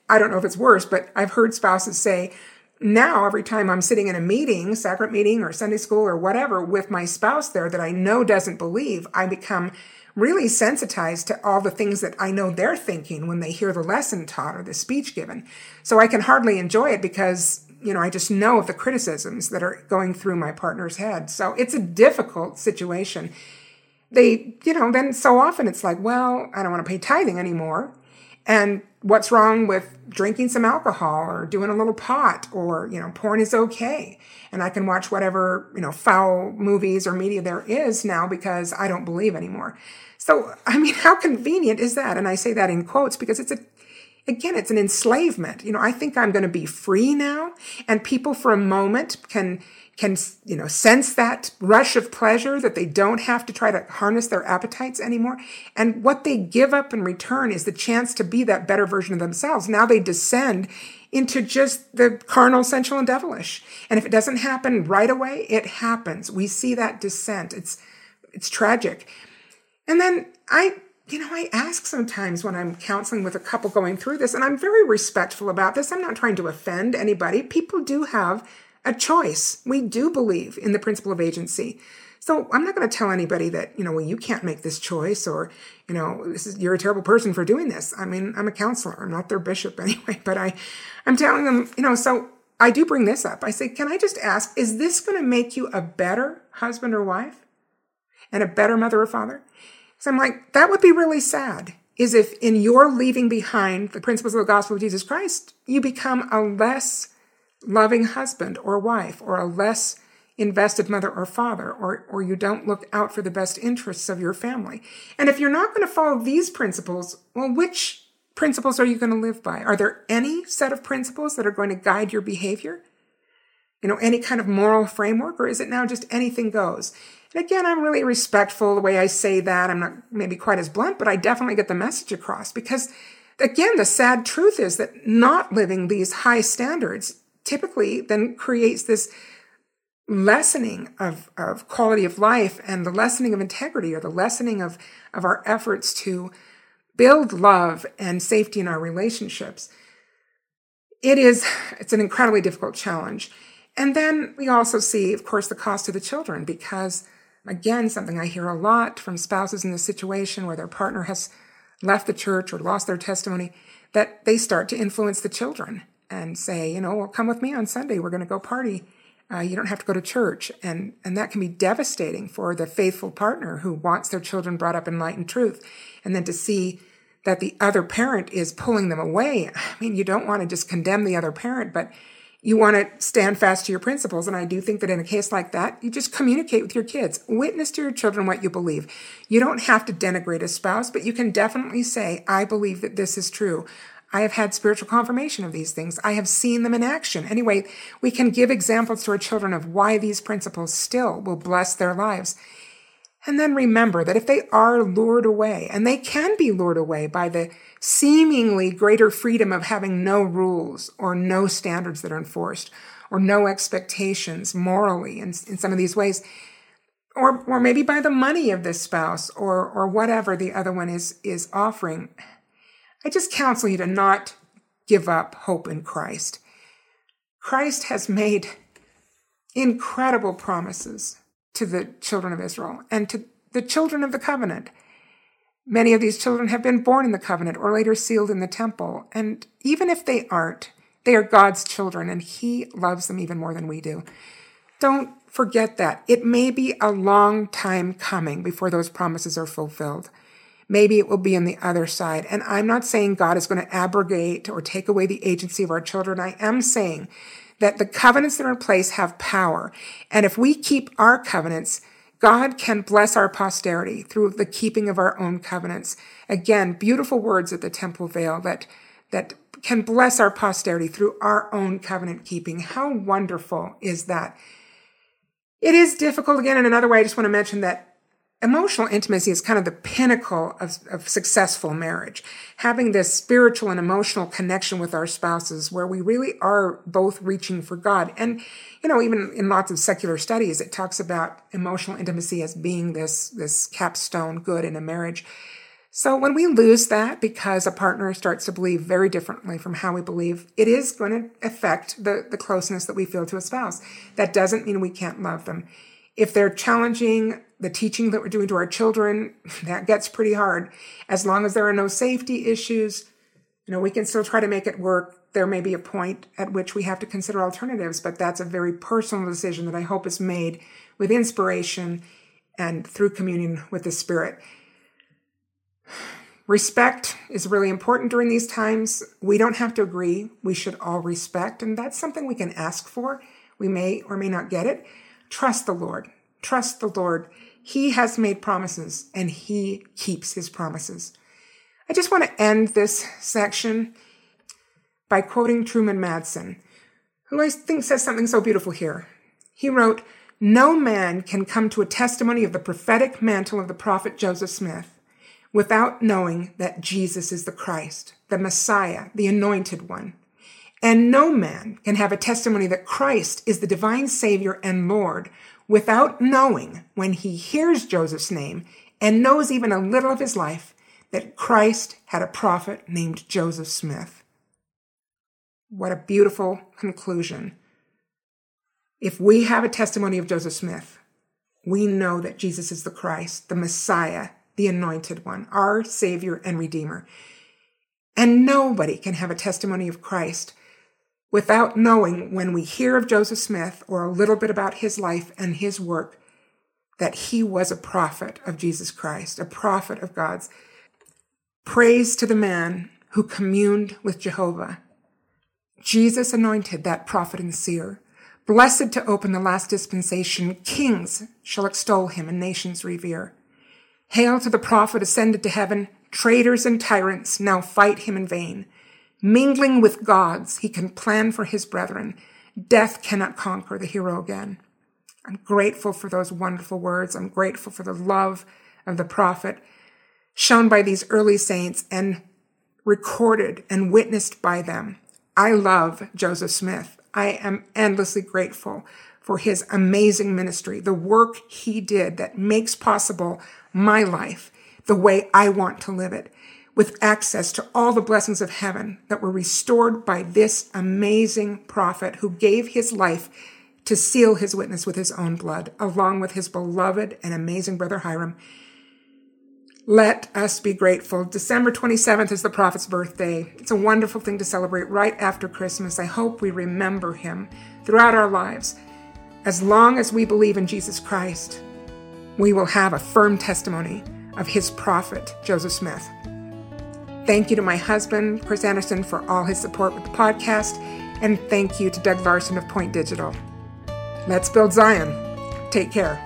I don't know if it's worse, but I've heard spouses say, now every time I'm sitting in a meeting, sacrament meeting or Sunday school or whatever with my spouse there that I know doesn't believe, I become really sensitized to all the things that I know they're thinking when they hear the lesson taught or the speech given. So I can hardly enjoy it because, you know, I just know of the criticisms that are going through my partner's head. So it's a difficult situation. They, you know, then so often it's like, well, I don't want to pay tithing anymore. And what's wrong with drinking some alcohol or doing a little pot or, you know, porn is okay. And I can watch whatever, you know, foul movies or media there is now because I don't believe anymore. So, I mean, how convenient is that? And I say that in quotes because it's a, again, it's an enslavement. You know, I think I'm going to be free now and people for a moment can, can, you know, sense that rush of pleasure that they don't have to try to harness their appetites anymore. And what they give up in return is the chance to be that better version of themselves. Now they descend into just the carnal, sensual, and devilish. And if it doesn't happen right away, it happens. We see that descent. It's, it's tragic. And then I, you know, I ask sometimes when I'm counseling with a couple going through this, and I'm very respectful about this. I'm not trying to offend anybody. People do have a choice. We do believe in the principle of agency. So I'm not going to tell anybody that, you know, well, you can't make this choice or, you know, this is, you're a terrible person for doing this. I mean, I'm a counselor. I'm not their bishop anyway, but I, I'm telling them, you know, so I do bring this up. I say, can I just ask, is this going to make you a better husband or wife and a better mother or father? So I'm like, that would be really sad. Is if in your leaving behind the principles of the gospel of Jesus Christ, you become a less loving husband or wife or a less invested mother or father, or, or you don't look out for the best interests of your family. And if you're not going to follow these principles, well, which principles are you going to live by? Are there any set of principles that are going to guide your behavior? You know, any kind of moral framework, or is it now just anything goes? Again, I'm really respectful the way I say that. I'm not maybe quite as blunt, but I definitely get the message across because again, the sad truth is that not living these high standards typically then creates this lessening of, of quality of life and the lessening of integrity or the lessening of, of our efforts to build love and safety in our relationships. It is, it's an incredibly difficult challenge. And then we also see, of course, the cost to the children because Again, something I hear a lot from spouses in this situation where their partner has left the church or lost their testimony, that they start to influence the children and say, you know, well, come with me on Sunday. We're going to go party. Uh, you don't have to go to church. And, and that can be devastating for the faithful partner who wants their children brought up in light and truth. And then to see that the other parent is pulling them away. I mean, you don't want to just condemn the other parent, but you want to stand fast to your principles. And I do think that in a case like that, you just communicate with your kids. Witness to your children what you believe. You don't have to denigrate a spouse, but you can definitely say, I believe that this is true. I have had spiritual confirmation of these things. I have seen them in action. Anyway, we can give examples to our children of why these principles still will bless their lives. And then remember that if they are lured away, and they can be lured away by the seemingly greater freedom of having no rules or no standards that are enforced or no expectations morally in, in some of these ways, or, or maybe by the money of this spouse or, or whatever the other one is, is offering, I just counsel you to not give up hope in Christ. Christ has made incredible promises to the children of Israel and to the children of the covenant. Many of these children have been born in the covenant or later sealed in the temple. And even if they aren't, they are God's children and He loves them even more than we do. Don't forget that. It may be a long time coming before those promises are fulfilled. Maybe it will be on the other side. And I'm not saying God is going to abrogate or take away the agency of our children. I am saying that the covenants that are in place have power. And if we keep our covenants, God can bless our posterity through the keeping of our own covenants. Again, beautiful words at the temple veil that, that can bless our posterity through our own covenant keeping. How wonderful is that? It is difficult again. In another way, I just want to mention that emotional intimacy is kind of the pinnacle of, of successful marriage. Having this spiritual and emotional connection with our spouses where we really are both reaching for God. And, you know, even in lots of secular studies, it talks about emotional intimacy as being this, this capstone good in a marriage. So when we lose that because a partner starts to believe very differently from how we believe, it is going to affect the, the closeness that we feel to a spouse. That doesn't mean we can't love them. If they're challenging the teaching that we're doing to our children, that gets pretty hard. As long as there are no safety issues, you know, we can still try to make it work. There may be a point at which we have to consider alternatives, but that's a very personal decision that I hope is made with inspiration and through communion with the Spirit. Respect is really important during these times. We don't have to agree. We should all respect, and that's something we can ask for. We may or may not get it. Trust the Lord. Trust the Lord. He has made promises and he keeps his promises. I just want to end this section by quoting Truman Madsen, who I think says something so beautiful here. He wrote, No man can come to a testimony of the prophetic mantle of the prophet Joseph Smith without knowing that Jesus is the Christ, the Messiah, the anointed one. And no man can have a testimony that Christ is the divine Savior and Lord without knowing when he hears Joseph's name and knows even a little of his life that Christ had a prophet named Joseph Smith. What a beautiful conclusion. If we have a testimony of Joseph Smith, we know that Jesus is the Christ, the Messiah, the anointed one, our Savior and Redeemer. And nobody can have a testimony of Christ without knowing when we hear of Joseph Smith or a little bit about his life and his work that he was a prophet of Jesus Christ, a prophet of God's. Praise to the man who communed with Jehovah. Jesus anointed that prophet and seer. Blessed to open the last dispensation, kings shall extol him and nations revere. Hail to the prophet ascended to heaven, traitors and tyrants now fight him in vain. Mingling with gods, he can plan for his brethren. Death cannot conquer the hero again. I'm grateful for those wonderful words. I'm grateful for the love of the prophet shown by these early saints and recorded and witnessed by them. I love Joseph Smith. I am endlessly grateful for his amazing ministry, the work he did that makes possible my life the way I want to live it with access to all the blessings of heaven that were restored by this amazing prophet who gave his life to seal his witness with his own blood, along with his beloved and amazing brother Hyrum. Let us be grateful. December 27th is the prophet's birthday. It's a wonderful thing to celebrate right after Christmas. I hope we remember him throughout our lives. As long as we believe in Jesus Christ, we will have a firm testimony of his prophet, Joseph Smith. Thank you to my husband, Chris Anderson, for all his support with the podcast. And thank you to Doug Larson of Point Digital. Let's build Zion. Take care.